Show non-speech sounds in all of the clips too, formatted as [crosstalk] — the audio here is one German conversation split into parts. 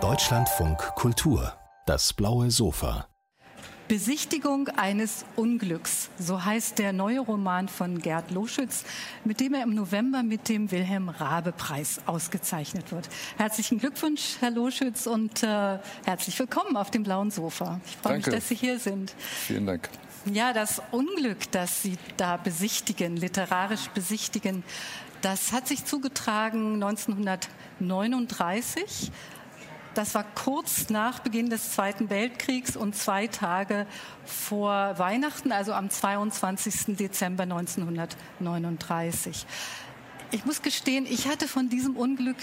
Deutschlandfunk Kultur, das blaue Sofa. Besichtigung eines Unglücks, so heißt der neue Roman von Gerd Loschütz, mit dem er im November mit dem Wilhelm Rabe Preis ausgezeichnet wird. Herzlichen Glückwunsch, Herr Loschütz, und äh, herzlich willkommen auf dem blauen Sofa. Ich freue mich, dass Sie hier sind. Vielen Dank. Ja, das Unglück, das Sie da besichtigen, literarisch besichtigen, das hat sich zugetragen 1939. Das war kurz nach Beginn des Zweiten Weltkriegs und zwei Tage vor Weihnachten, also am 22. Dezember 1939. Ich muss gestehen, ich hatte von diesem Unglück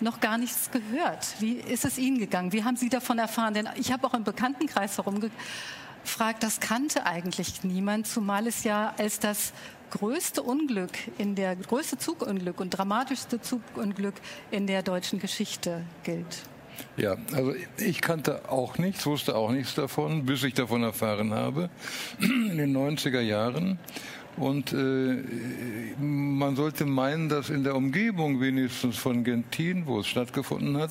noch gar nichts gehört. Wie ist es Ihnen gegangen? Wie haben Sie davon erfahren? Denn ich habe auch im Bekanntenkreis herumgefragt, das kannte eigentlich niemand, zumal es ja als das größte Unglück in der größte Zugunglück und dramatischste Zugunglück in der deutschen Geschichte gilt. Ja, also ich kannte auch nichts, wusste auch nichts davon, bis ich davon erfahren habe, [clears throat] in den 90er Jahren. Und äh, man sollte meinen, dass in der Umgebung wenigstens von Gentin, wo es stattgefunden hat,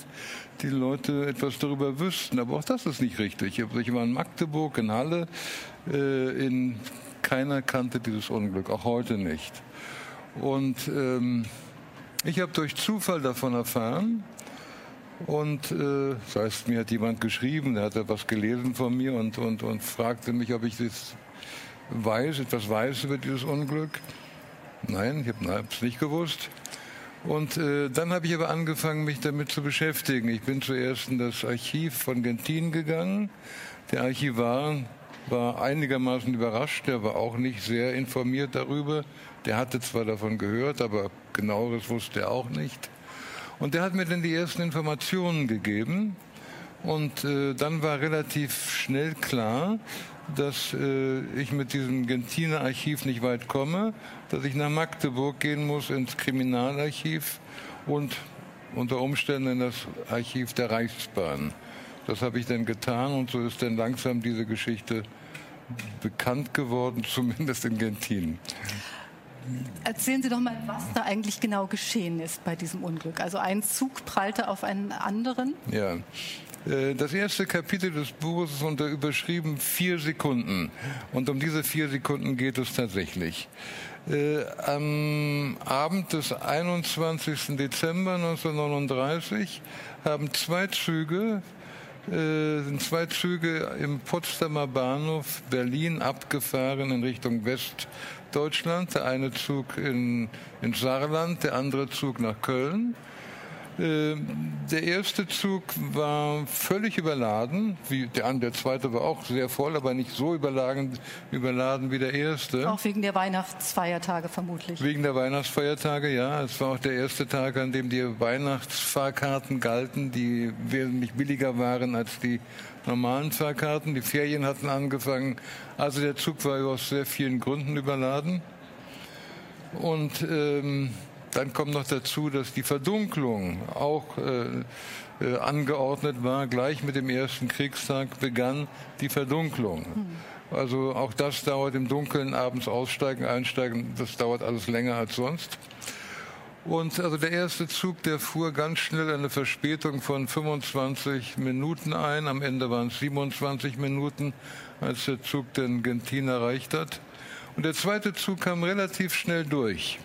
die Leute etwas darüber wüssten. Aber auch das ist nicht richtig. Ich war in Magdeburg, in Halle, äh, in keiner kannte dieses Unglück, auch heute nicht. Und ähm, ich habe durch Zufall davon erfahren, und äh, das heißt, mir hat jemand geschrieben, der hat etwas gelesen von mir und, und, und fragte mich, ob ich das weiß, etwas weiß über dieses Unglück. Nein, ich habe es nicht gewusst. Und äh, dann habe ich aber angefangen, mich damit zu beschäftigen. Ich bin zuerst in das Archiv von Gentin gegangen. Der Archivar war einigermaßen überrascht, der war auch nicht sehr informiert darüber. Der hatte zwar davon gehört, aber genaueres wusste er auch nicht. Und der hat mir dann die ersten Informationen gegeben. Und äh, dann war relativ schnell klar, dass äh, ich mit diesem Gentiner Archiv nicht weit komme, dass ich nach Magdeburg gehen muss ins Kriminalarchiv und unter Umständen in das Archiv der Reichsbahn. Das habe ich dann getan und so ist dann langsam diese Geschichte bekannt geworden, [laughs] zumindest in Gentin. Erzählen Sie doch mal, was da eigentlich genau geschehen ist bei diesem Unglück. Also ein Zug prallte auf einen anderen. Ja. Äh, das erste Kapitel des Buches ist unter überschrieben vier Sekunden. Und um diese vier Sekunden geht es tatsächlich. Äh, am Abend des 21. Dezember 1939 haben zwei Züge äh, sind zwei Züge im Potsdamer Bahnhof Berlin abgefahren in Richtung Westdeutschland. Der eine Zug in, in Saarland, der andere Zug nach Köln. Ähm, der erste Zug war völlig überladen, wie der, der zweite war auch sehr voll, aber nicht so überladen, überladen wie der erste. Auch wegen der Weihnachtsfeiertage vermutlich. Wegen der Weihnachtsfeiertage, ja. Es war auch der erste Tag, an dem die Weihnachtsfahrkarten galten, die wesentlich billiger waren als die normalen Fahrkarten. Die Ferien hatten angefangen. Also der Zug war aus sehr vielen Gründen überladen. Und ähm, dann kommt noch dazu, dass die Verdunklung auch äh, äh, angeordnet war. Gleich mit dem ersten Kriegstag begann die Verdunklung. Hm. Also auch das dauert im Dunkeln, abends aussteigen, einsteigen, das dauert alles länger als sonst. Und also der erste Zug, der fuhr ganz schnell eine Verspätung von 25 Minuten ein. Am Ende waren es 27 Minuten, als der Zug den Gentin erreicht hat. Und der zweite Zug kam relativ schnell durch.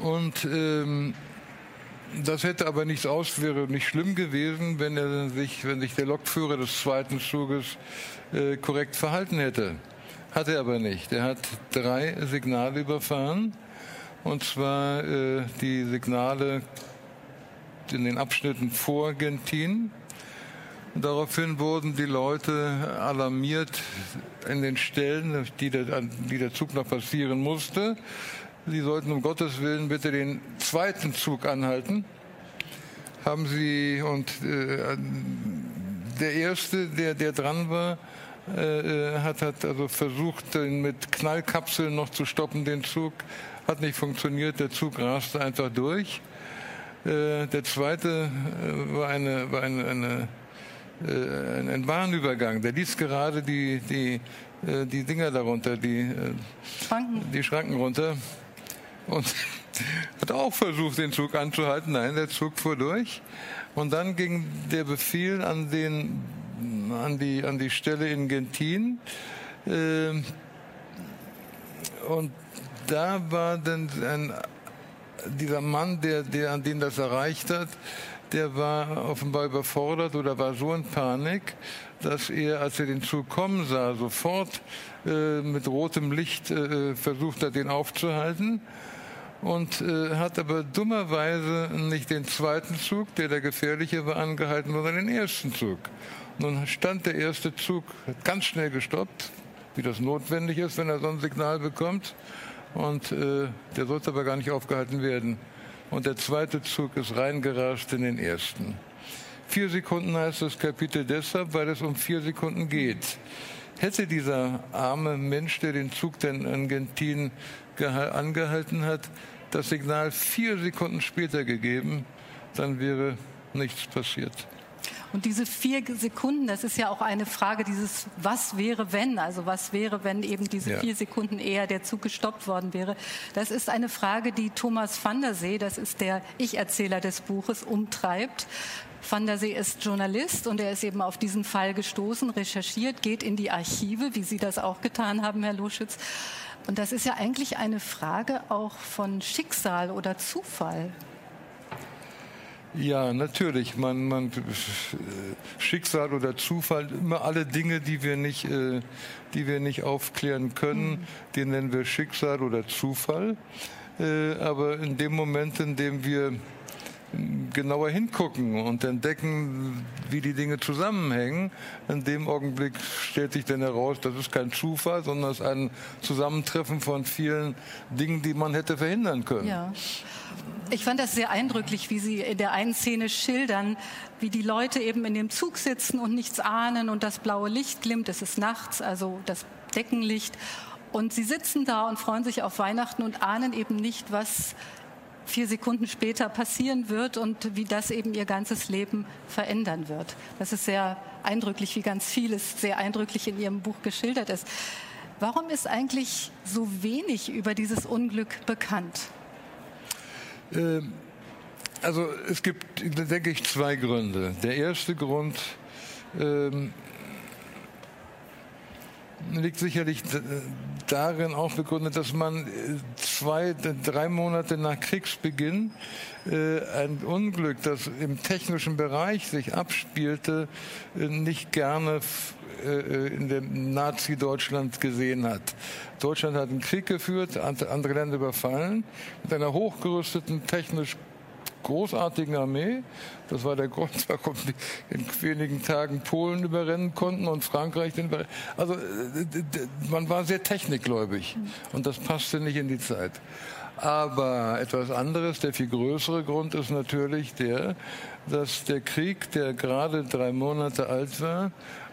Und ähm, das hätte aber nichts aus, wäre nicht schlimm gewesen, wenn er sich, wenn sich der Lokführer des zweiten Zuges äh, korrekt verhalten hätte. Hat er aber nicht. Er hat drei Signale überfahren. Und zwar äh, die Signale in den Abschnitten vor Gentin. Daraufhin wurden die Leute alarmiert in den Stellen, die der, die der Zug noch passieren musste. Sie sollten um Gottes Willen bitte den zweiten Zug anhalten. Haben Sie und äh, der erste, der, der dran war, äh, hat, hat also versucht, den mit Knallkapseln noch zu stoppen, den Zug. Hat nicht funktioniert, der Zug raste einfach durch. Äh, der zweite äh, war, eine, war eine, eine, äh, ein Bahnübergang. Der ließ gerade die, die, äh, die Dinger darunter, die Schranken, die Schranken runter. Und [laughs] hat auch versucht, den Zug anzuhalten. Nein, der Zug fuhr durch. Und dann ging der Befehl an, den, an, die, an die Stelle in Gentin. Äh, und da war dann ein, dieser Mann, der, der, an den das erreicht hat, der war offenbar überfordert oder war so in Panik, dass er, als er den Zug kommen sah, sofort äh, mit rotem Licht äh, versucht hat, den aufzuhalten und äh, hat aber dummerweise nicht den zweiten Zug, der der gefährliche war, angehalten, sondern den ersten Zug. Nun stand der erste Zug ganz schnell gestoppt, wie das notwendig ist, wenn er so ein Signal bekommt. Und äh, der sollte aber gar nicht aufgehalten werden. Und der zweite Zug ist reingerascht in den ersten. Vier Sekunden heißt das Kapitel deshalb, weil es um vier Sekunden geht. Hätte dieser arme Mensch, der den Zug denn in Gentin angehalten hat, das Signal vier Sekunden später gegeben, dann wäre nichts passiert. Und diese vier Sekunden, das ist ja auch eine Frage dieses Was wäre wenn? Also was wäre, wenn eben diese ja. vier Sekunden eher der Zug gestoppt worden wäre? Das ist eine Frage, die Thomas van der See, das ist der Ich-Erzähler des Buches, umtreibt. Van der See ist Journalist und er ist eben auf diesen Fall gestoßen, recherchiert, geht in die Archive, wie Sie das auch getan haben, Herr Loschütz. Und das ist ja eigentlich eine Frage auch von Schicksal oder Zufall. Ja, natürlich. Man, man, Schicksal oder Zufall, immer alle Dinge, die wir nicht, äh, die wir nicht aufklären können, mhm. die nennen wir Schicksal oder Zufall. Äh, aber in dem Moment, in dem wir genauer hingucken und entdecken, wie die Dinge zusammenhängen. In dem Augenblick stellt sich dann heraus, das ist kein Zufall, sondern es ist ein Zusammentreffen von vielen Dingen, die man hätte verhindern können. Ja. Ich fand das sehr eindrücklich, wie Sie in der einen Szene schildern, wie die Leute eben in dem Zug sitzen und nichts ahnen und das blaue Licht glimmt. Es ist nachts, also das Deckenlicht. Und sie sitzen da und freuen sich auf Weihnachten und ahnen eben nicht, was vier Sekunden später passieren wird und wie das eben ihr ganzes Leben verändern wird. Das ist sehr eindrücklich, wie ganz vieles sehr eindrücklich in Ihrem Buch geschildert ist. Warum ist eigentlich so wenig über dieses Unglück bekannt? Ähm, also es gibt, denke ich, zwei Gründe. Der erste Grund ähm, liegt sicherlich darin auch begründet, dass man äh, zwei, drei Monate nach Kriegsbeginn äh, ein Unglück, das im technischen Bereich sich abspielte, äh, nicht gerne in dem Nazi-Deutschland gesehen hat. Deutschland hat einen Krieg geführt, andere Länder überfallen, mit einer hochgerüsteten, technisch großartigen Armee. Das war der Grund, [laughs] warum die in wenigen Tagen Polen überrennen konnten und Frankreich den Also man war sehr technikgläubig und das passte nicht in die Zeit. Aber etwas anderes, der viel größere Grund ist natürlich der, dass der Krieg, der gerade drei Monate alt war,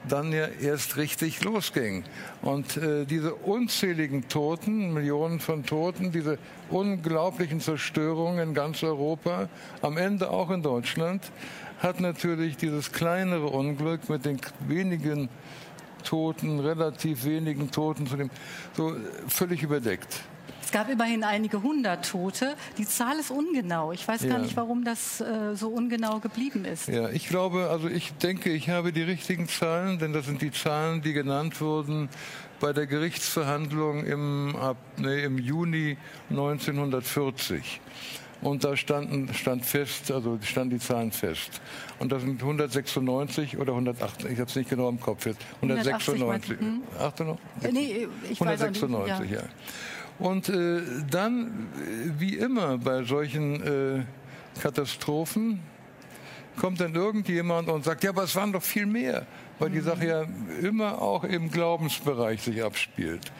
dann ja erst richtig losging. Und äh, diese unzähligen Toten, Millionen von Toten, diese unglaublichen Zerstörungen in ganz Europa, am Ende auch in Deutschland, hat natürlich dieses kleinere Unglück mit den wenigen Toten, relativ wenigen Toten zu dem, so völlig überdeckt. Es gab immerhin einige hundert Tote. Die Zahl ist ungenau. Ich weiß gar nicht, warum das äh, so ungenau geblieben ist. Ja, ich glaube, also ich denke, ich habe die richtigen Zahlen, denn das sind die Zahlen, die genannt wurden bei der Gerichtsverhandlung im, ab, nee, im Juni 1940. Und da standen, stand fest, also standen die Zahlen fest. Und das sind 196 oder 108, ich habe es nicht genau im Kopf jetzt. 196. 180, hm? Nee, ich 196, weiß nicht, ja. ja. Und äh, dann, wie immer bei solchen äh, Katastrophen, kommt dann irgendjemand und sagt, ja, aber es waren doch viel mehr, weil die Sache ja immer auch im Glaubensbereich sich abspielt.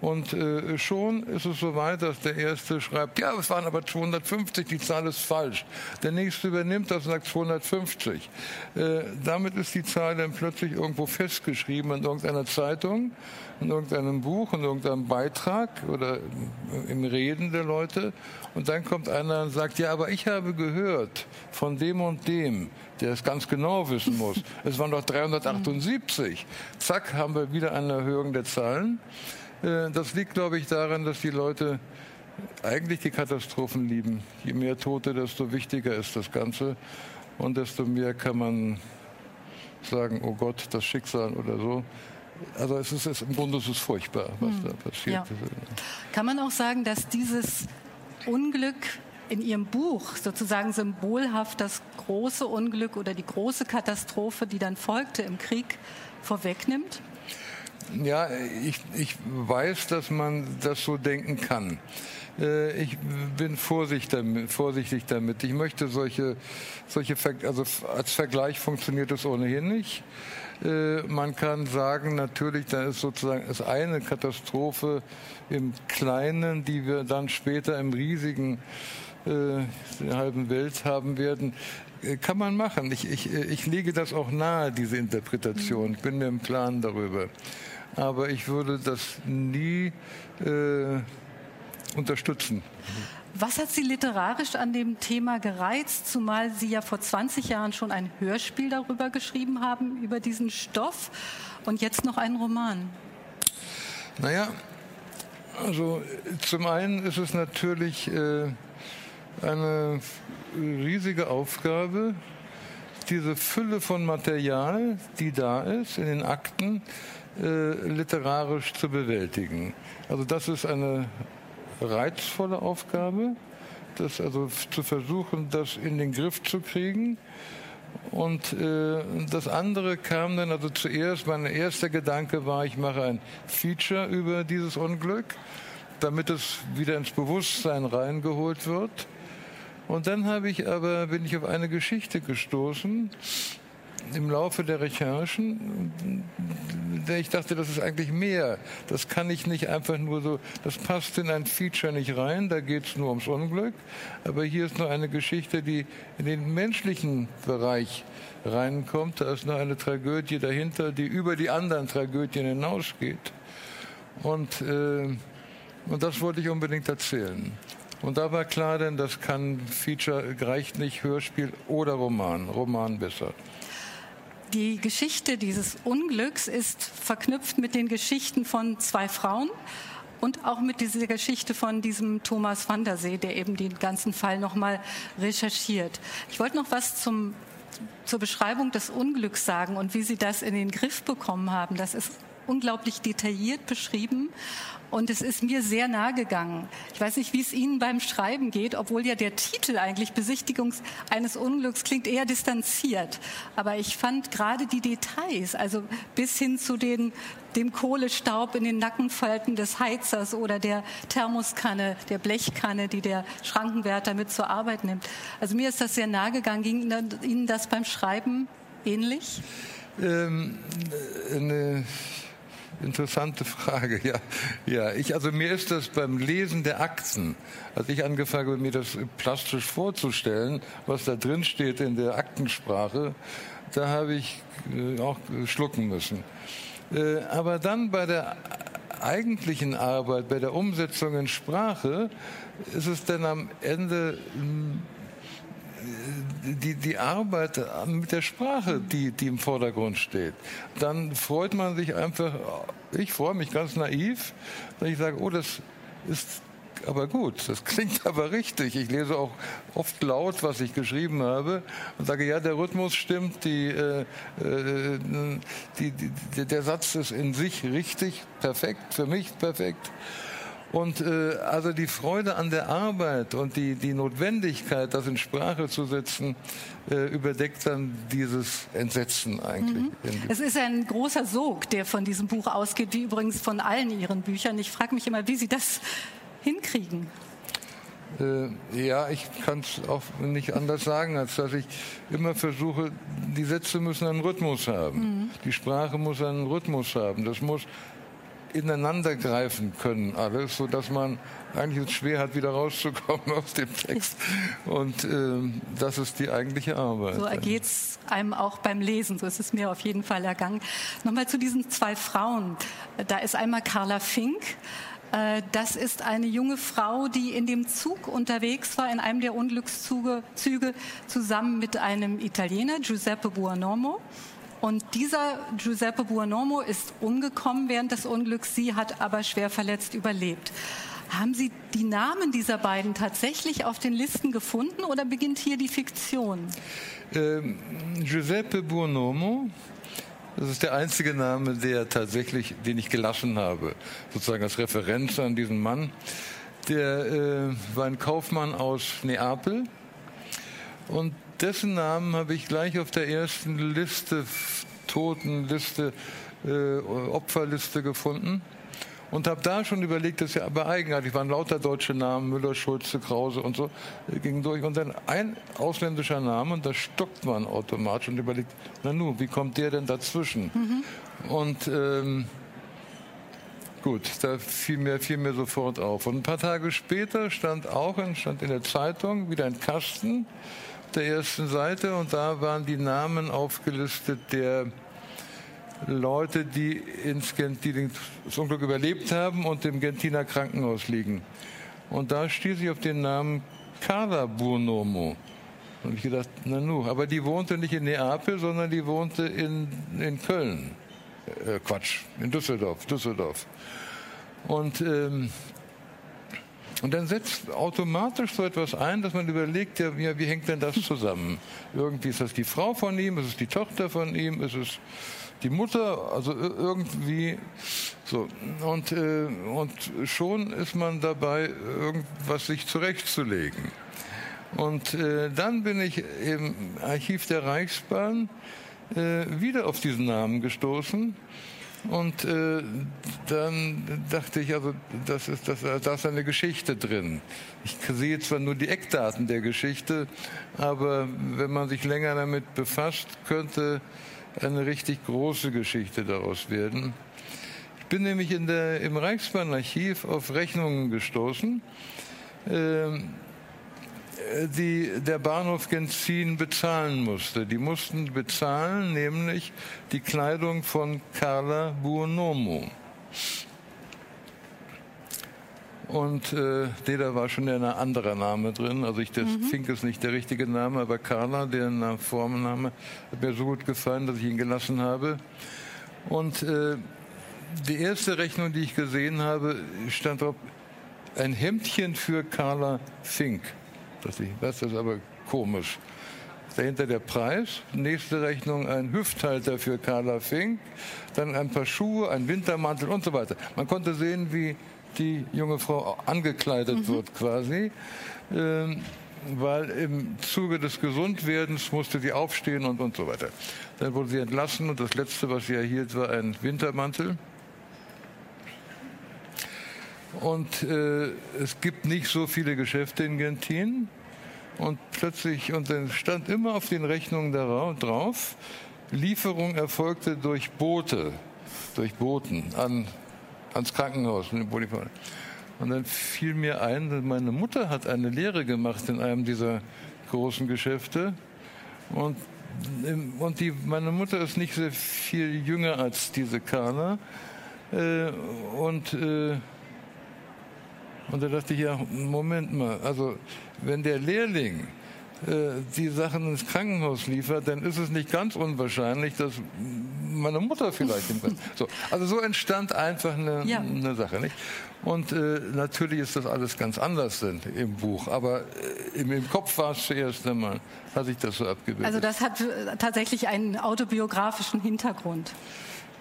Und äh, schon ist es soweit, dass der Erste schreibt, ja, es waren aber 250, die Zahl ist falsch. Der Nächste übernimmt das und sagt 250. Äh, damit ist die Zahl dann plötzlich irgendwo festgeschrieben in irgendeiner Zeitung, in irgendeinem Buch, in irgendeinem Beitrag oder im Reden der Leute. Und dann kommt einer und sagt, ja, aber ich habe gehört von dem und dem, der es ganz genau wissen [laughs] muss. Es waren doch 378. Zack, haben wir wieder eine Erhöhung der Zahlen. Äh, das liegt, glaube ich, daran, dass die Leute eigentlich die Katastrophen lieben. Je mehr Tote, desto wichtiger ist das Ganze und desto mehr kann man sagen, oh Gott, das Schicksal oder so. Also es ist, es, im Grunde ist es furchtbar, was hm. da passiert. Ja. Kann man auch sagen, dass dieses Unglück in Ihrem Buch sozusagen symbolhaft das große Unglück oder die große Katastrophe, die dann folgte im Krieg, vorwegnimmt? Ja, ich, ich weiß, dass man das so denken kann. Äh, ich bin vorsichtig damit. Ich möchte solche, solche, also als Vergleich funktioniert das ohnehin nicht. Äh, man kann sagen, natürlich, da ist sozusagen ist eine Katastrophe im Kleinen, die wir dann später im riesigen äh, der halben Welt haben werden. Kann man machen. Ich, ich, ich lege das auch nahe, diese Interpretation. Ich bin mir im Klaren darüber. Aber ich würde das nie äh, unterstützen. Was hat Sie literarisch an dem Thema gereizt, zumal Sie ja vor 20 Jahren schon ein Hörspiel darüber geschrieben haben, über diesen Stoff und jetzt noch einen Roman? Naja, also zum einen ist es natürlich äh, eine riesige Aufgabe, diese Fülle von Material, die da ist in den Akten, äh, literarisch zu bewältigen. Also das ist eine reizvolle Aufgabe, das also zu versuchen, das in den Griff zu kriegen. Und äh, das andere kam dann, also zuerst, mein erster Gedanke war, ich mache ein Feature über dieses Unglück, damit es wieder ins Bewusstsein reingeholt wird. Und dann habe ich aber, bin ich auf eine Geschichte gestoßen, im Laufe der Recherchen, der ich dachte, das ist eigentlich mehr. Das kann ich nicht einfach nur so, das passt in ein Feature nicht rein, da geht es nur ums Unglück. Aber hier ist nur eine Geschichte, die in den menschlichen Bereich reinkommt. Da ist noch eine Tragödie dahinter, die über die anderen Tragödien hinausgeht. Und, äh, und das wollte ich unbedingt erzählen. Und da war klar, denn das kann Feature, reicht nicht Hörspiel oder Roman. Roman besser. Die Geschichte dieses Unglücks ist verknüpft mit den Geschichten von zwei Frauen und auch mit dieser Geschichte von diesem Thomas van der See, der eben den ganzen Fall nochmal recherchiert. Ich wollte noch was zum, zur Beschreibung des Unglücks sagen und wie Sie das in den Griff bekommen haben. Das ist unglaublich detailliert beschrieben und es ist mir sehr nahe gegangen. Ich weiß nicht, wie es Ihnen beim Schreiben geht, obwohl ja der Titel eigentlich Besichtigung eines Unglücks klingt eher distanziert. Aber ich fand gerade die Details, also bis hin zu den, dem Kohlestaub in den Nackenfalten des Heizers oder der Thermoskanne, der Blechkanne, die der Schrankenwärter mit zur Arbeit nimmt. Also mir ist das sehr nahe gegangen. Ging Ihnen das beim Schreiben ähnlich? Ähm, eine Interessante Frage, ja. Ja, ich, also mir ist das beim Lesen der Akten, als ich angefangen habe, mir das plastisch vorzustellen, was da drin steht in der Aktensprache, da habe ich äh, auch schlucken müssen. Äh, aber dann bei der eigentlichen Arbeit, bei der Umsetzung in Sprache, ist es dann am Ende hm, die, die Arbeit mit der Sprache, die, die im Vordergrund steht. Dann freut man sich einfach, ich freue mich ganz naiv, wenn ich sage, oh, das ist aber gut, das [laughs] klingt aber richtig. Ich lese auch oft laut, was ich geschrieben habe und sage, ja, der Rhythmus stimmt, die, äh, äh die, die, der Satz ist in sich richtig, perfekt, für mich perfekt. Und äh, also die Freude an der Arbeit und die, die Notwendigkeit, das in Sprache zu setzen, äh, überdeckt dann dieses Entsetzen eigentlich. Mhm. Es ist ein großer Sog, der von diesem Buch ausgeht, wie übrigens von allen Ihren Büchern. Ich frage mich immer, wie Sie das hinkriegen. Äh, ja, ich kann es auch nicht anders sagen, als dass ich immer versuche, die Sätze müssen einen Rhythmus haben. Mhm. Die Sprache muss einen Rhythmus haben. Das muss ineinander greifen können alles, so dass man eigentlich es schwer hat, wieder rauszukommen aus dem Text. Und äh, das ist die eigentliche Arbeit. So ergeht es einem auch beim Lesen. So ist es mir auf jeden Fall ergangen. Nochmal zu diesen zwei Frauen. Da ist einmal Carla Fink. Äh, das ist eine junge Frau, die in dem Zug unterwegs war, in einem der Unglückszüge, zusammen mit einem Italiener, Giuseppe Buonomo. Und dieser Giuseppe Buonomo ist umgekommen während des Unglücks. Sie hat aber schwer verletzt überlebt. Haben Sie die Namen dieser beiden tatsächlich auf den Listen gefunden oder beginnt hier die Fiktion? Ähm, Giuseppe Buonomo, das ist der einzige Name, der tatsächlich, den ich gelassen habe, sozusagen als Referenz an diesen Mann. Der äh, war ein Kaufmann aus Neapel und dessen Namen habe ich gleich auf der ersten Liste, Totenliste, äh, Opferliste gefunden und habe da schon überlegt, das ist ja aber eigenartig, waren lauter deutsche Namen, Müller, Schulze, Krause und so, äh, ging durch. Und dann ein ausländischer Name und da stockt man automatisch und überlegt, na nu, wie kommt der denn dazwischen? Mhm. Und ähm, gut, da fiel mir, fiel mir sofort auf. Und ein paar Tage später stand auch stand in der Zeitung wieder ein Kasten der ersten Seite und da waren die Namen aufgelistet der Leute, die, ins, die das Unglück überlebt haben und im Gentiner Krankenhaus liegen. Und da stieß ich auf den Namen Carla Burnomo. Und ich gedacht, na nu, aber die wohnte nicht in Neapel, sondern die wohnte in, in Köln. Äh, Quatsch, in Düsseldorf, Düsseldorf. Und, ähm, und dann setzt automatisch so etwas ein, dass man überlegt, ja, wie hängt denn das zusammen? Irgendwie ist das die Frau von ihm, ist es die Tochter von ihm, ist es die Mutter, also irgendwie so. Und, äh, und schon ist man dabei, irgendwas sich zurechtzulegen. Und äh, dann bin ich im Archiv der Reichsbahn äh, wieder auf diesen Namen gestoßen. Und äh, dann dachte ich, also das ist, das, da ist eine Geschichte drin. Ich sehe zwar nur die Eckdaten der Geschichte, aber wenn man sich länger damit befasst, könnte eine richtig große Geschichte daraus werden. Ich bin nämlich in der, im Reichsbahnarchiv auf Rechnungen gestoßen, äh, die der Bahnhof Genzin bezahlen musste. Die mussten bezahlen, nämlich die Kleidung von Carla Buonomo. Und äh, da war schon ein anderer Name drin. Also ich, das mhm. Fink ist nicht der richtige Name, aber Carla, der Formenname, hat mir so gut gefallen, dass ich ihn gelassen habe. Und äh, die erste Rechnung, die ich gesehen habe, stand drauf, ein Hemdchen für Carla Fink. Das ist aber komisch. Dahinter der Preis. Nächste Rechnung ein Hüfthalter für Carla Fink. Dann ein paar Schuhe, ein Wintermantel und so weiter. Man konnte sehen, wie die junge Frau angekleidet mhm. wird quasi. Ähm, weil im Zuge des Gesundwerdens musste sie aufstehen und, und so weiter. Dann wurde sie entlassen und das Letzte, was sie erhielt, war ein Wintermantel. Und äh, es gibt nicht so viele Geschäfte in Gentin. Und plötzlich, und dann stand immer auf den Rechnungen drauf, Lieferung erfolgte durch Boote, durch Booten an ans Krankenhaus. Und dann fiel mir ein, meine Mutter hat eine Lehre gemacht in einem dieser großen Geschäfte. Und, und die, meine Mutter ist nicht sehr viel jünger als diese Carla. Äh, und, äh, und da dachte ich, ja, Moment mal, also wenn der Lehrling äh, die Sachen ins Krankenhaus liefert, dann ist es nicht ganz unwahrscheinlich, dass meine Mutter vielleicht. so. Also so entstand einfach eine, ja. eine Sache. Nicht? Und äh, natürlich ist das alles ganz anders denn, im Buch, aber äh, im, im, Kopf war es zuerst einmal, hatte ich das so abgebildet. Also das hat äh, tatsächlich einen autobiografischen Hintergrund.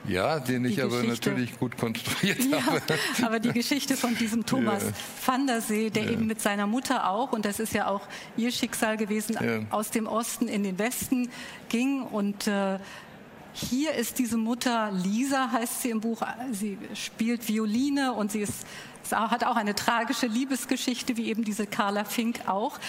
Ja, den ich aber natürlich gut konstruiert ja, habe. [laughs] Aber die Geschichte von diesem [laughs] Thomas ja. van der See, der ja. eben mit seiner Mutter auch, und das ist ja auch ihr Schicksal gewesen, ja. aus dem Osten in den Westen ging. Und äh, hier ist diese Mutter, Lisa heißt sie im Buch, sie spielt Violine und sie ist, hat auch eine tragische Liebesgeschichte, wie eben diese Carla Fink auch.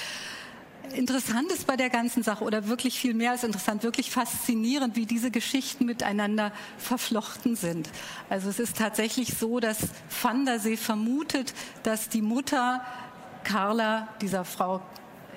Interessant ist bei der ganzen Sache oder wirklich viel mehr als interessant, wirklich faszinierend, wie diese Geschichten miteinander verflochten sind. Also es ist tatsächlich so, dass Van der See vermutet, dass die Mutter Carla, dieser Frau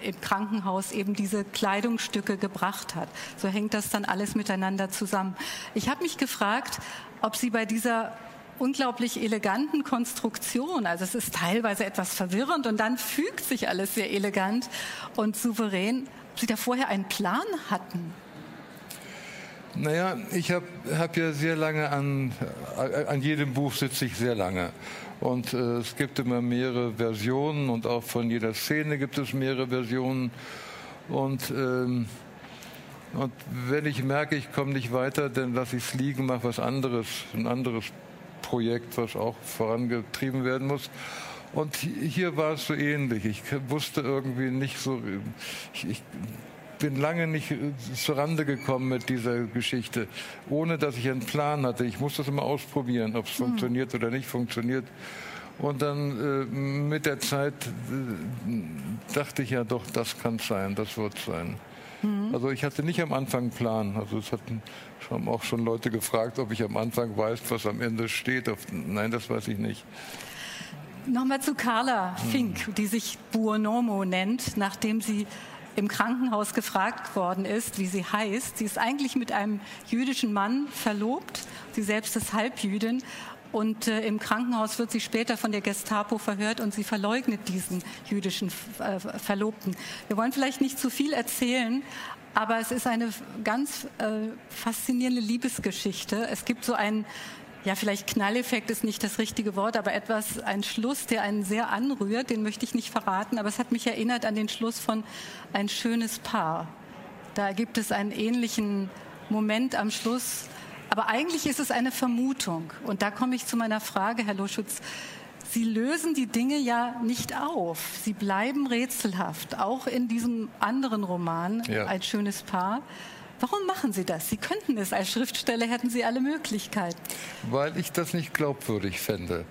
im Krankenhaus eben diese Kleidungsstücke gebracht hat. So hängt das dann alles miteinander zusammen. Ich habe mich gefragt, ob Sie bei dieser unglaublich eleganten Konstruktion. Also es ist teilweise etwas verwirrend und dann fügt sich alles sehr elegant und souverän. Ob Sie da vorher einen Plan hatten? Naja, ich habe hab ja sehr lange an, an jedem Buch sitze ich sehr lange. Und äh, es gibt immer mehrere Versionen und auch von jeder Szene gibt es mehrere Versionen. Und, ähm, und wenn ich merke, ich komme nicht weiter, dann lasse ich es liegen, mache was anderes, ein anderes Projekt, was auch vorangetrieben werden muss. Und hier war es so ähnlich. Ich wusste irgendwie nicht so, ich, ich bin lange nicht äh, zurande gekommen mit dieser Geschichte, ohne dass ich einen Plan hatte. Ich musste es immer ausprobieren, ob es mhm. funktioniert oder nicht funktioniert. Und dann äh, mit der Zeit äh, dachte ich ja doch, das kann sein, das wird sein. Mhm. Also ich hatte nicht am Anfang einen Plan. Also es hatten haben auch schon Leute gefragt, ob ich am Anfang weiß, was am Ende steht. Nein, das weiß ich nicht. Nochmal zu Carla Fink, die sich Buonomo nennt, nachdem sie im Krankenhaus gefragt worden ist, wie sie heißt. Sie ist eigentlich mit einem jüdischen Mann verlobt. Sie selbst ist Halbjüdin. Und äh, im Krankenhaus wird sie später von der Gestapo verhört und sie verleugnet diesen jüdischen äh, Verlobten. Wir wollen vielleicht nicht zu viel erzählen, aber es ist eine ganz äh, faszinierende Liebesgeschichte. Es gibt so einen ja, vielleicht Knalleffekt ist nicht das richtige Wort, aber etwas, ein Schluss, der einen sehr anrührt, den möchte ich nicht verraten, aber es hat mich erinnert an den Schluss von Ein schönes Paar. Da gibt es einen ähnlichen Moment am Schluss, aber eigentlich ist es eine Vermutung. Und da komme ich zu meiner Frage, Herr Loschutz. Sie lösen die Dinge ja nicht auf. Sie bleiben rätselhaft, auch in diesem anderen Roman, ja. Ein schönes Paar. Warum machen Sie das? Sie könnten es als Schriftsteller, hätten Sie alle Möglichkeiten. Weil ich das nicht glaubwürdig fände.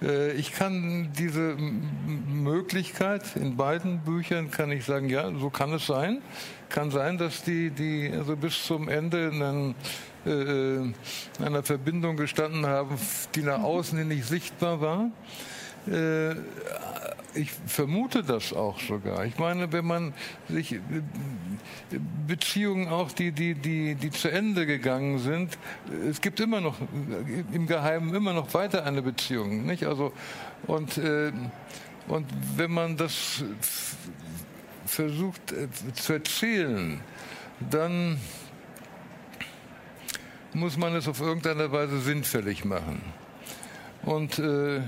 Äh, ich kann diese Möglichkeit in beiden Büchern kann ich sagen, ja, so kann es sein. Kann sein, dass die, die also bis zum Ende in äh, einer Verbindung gestanden haben, die nach mhm. außen hin nicht sichtbar war. Äh, ich vermute das auch sogar. Ich meine, wenn man sich äh, Beziehungen auch, die, die, die, die zu Ende gegangen sind, es gibt immer noch im Geheimen immer noch weiter eine Beziehung, nicht? Also und äh, und wenn man das versucht äh, zu erzählen, dann muss man es auf irgendeine Weise sinnfällig machen. Und äh,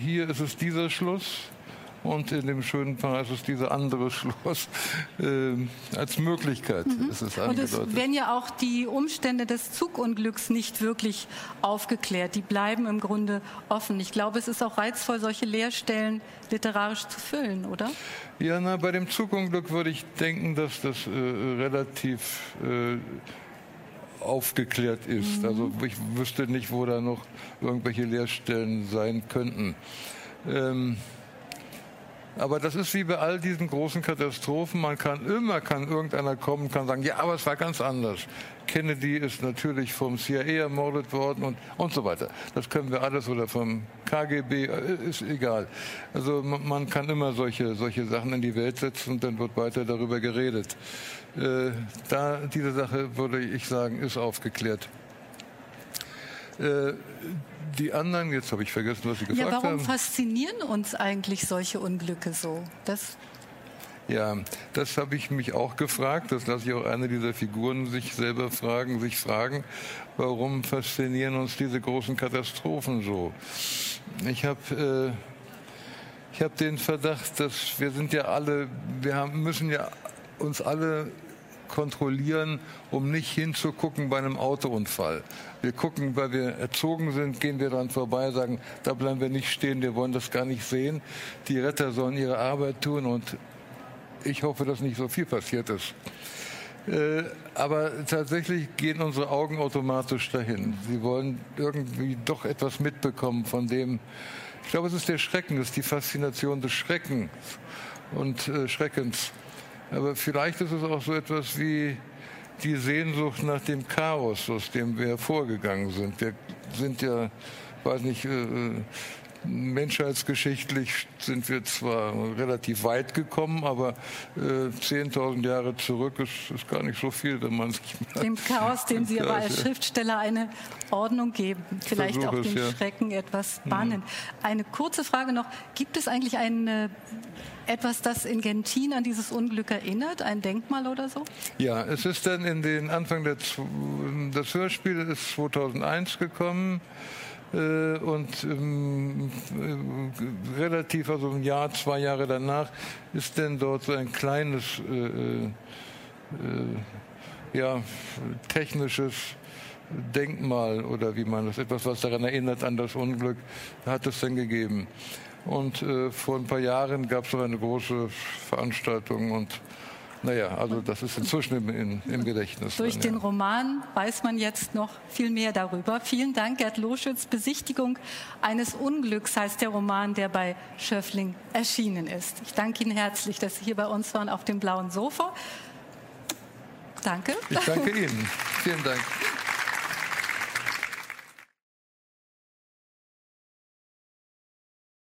hier ist es dieser Schluss und in dem schönen Paar ist es dieser andere [laughs] Schluss äh, als Möglichkeit. Mhm. Ist es und es werden ja auch die Umstände des Zugunglücks nicht wirklich aufgeklärt. Die bleiben im Grunde offen. Ich glaube, es ist auch reizvoll, solche Leerstellen literarisch zu füllen, oder? Ja, na, bei dem Zugunglück würde ich denken, dass das äh, relativ äh, aufgeklärt ist. Mhm. Also ich wüsste nicht, wo da noch irgendwelche Leerstellen sein könnten. Ähm, aber das ist wie bei all diesen großen Katastrophen. Man kann immer, kann irgendeiner kommen, kann sagen, ja, aber es war ganz anders. Kennedy ist natürlich vom CIA ermordet worden und, und so weiter. Das können wir alles oder vom KGB, äh, ist egal. Also man kann immer solche, solche Sachen in die Welt setzen und dann wird weiter darüber geredet. Äh, da, diese Sache, würde ich sagen, ist aufgeklärt. Äh, die anderen, jetzt habe ich vergessen, was Sie gefragt haben. Ja, warum haben. faszinieren uns eigentlich solche Unglücke so? Das ja, das habe ich mich auch gefragt. Das lasse ich auch eine dieser Figuren sich selber fragen, sich fragen, warum faszinieren uns diese großen Katastrophen so? Ich habe äh, ich habe den Verdacht, dass wir sind ja alle, wir haben, müssen ja uns alle kontrollieren, um nicht hinzugucken bei einem Autounfall. Wir gucken, weil wir erzogen sind, gehen wir dran vorbei, sagen, da bleiben wir nicht stehen, wir wollen das gar nicht sehen. Die Retter sollen ihre Arbeit tun und ich hoffe, dass nicht so viel passiert ist. Äh, aber tatsächlich gehen unsere Augen automatisch dahin. Sie wollen irgendwie doch etwas mitbekommen von dem. Ich glaube, es ist der Schrecken, es ist die Faszination des Schreckens und äh, Schreckens. Aber vielleicht ist es auch so etwas wie die Sehnsucht nach dem Chaos, aus dem wir vorgegangen sind. Wir sind ja, weiß nicht, äh, menschheitsgeschichtlich sind wir zwar relativ weit gekommen, aber äh, 10.000 Jahre zurück ist, ist, gar nicht so viel, wenn man sich dem Chaos, dem Sie aber als Schriftsteller eine Ordnung geben, vielleicht auch den ja. Schrecken etwas bannen. Mhm. Eine kurze Frage noch: Gibt es eigentlich ein etwas, das in Gentin an dieses Unglück erinnert, ein Denkmal oder so? Ja, es ist dann in den Anfang der das Hörspiel ist 2001 gekommen. Äh, und ähm, äh, relativ, also ein Jahr, zwei Jahre danach, ist denn dort so ein kleines, äh, äh, ja, technisches Denkmal oder wie man das, etwas, was daran erinnert an das Unglück, hat es dann gegeben. Und äh, vor ein paar Jahren gab es noch eine große Veranstaltung und naja, also das ist inzwischen im, in, im Gedächtnis. Durch dann, den ja. Roman weiß man jetzt noch viel mehr darüber. Vielen Dank, Gerd Loschütz. Besichtigung eines Unglücks heißt der Roman, der bei Schöffling erschienen ist. Ich danke Ihnen herzlich, dass Sie hier bei uns waren auf dem blauen Sofa. Danke. Ich danke Ihnen. Vielen Dank.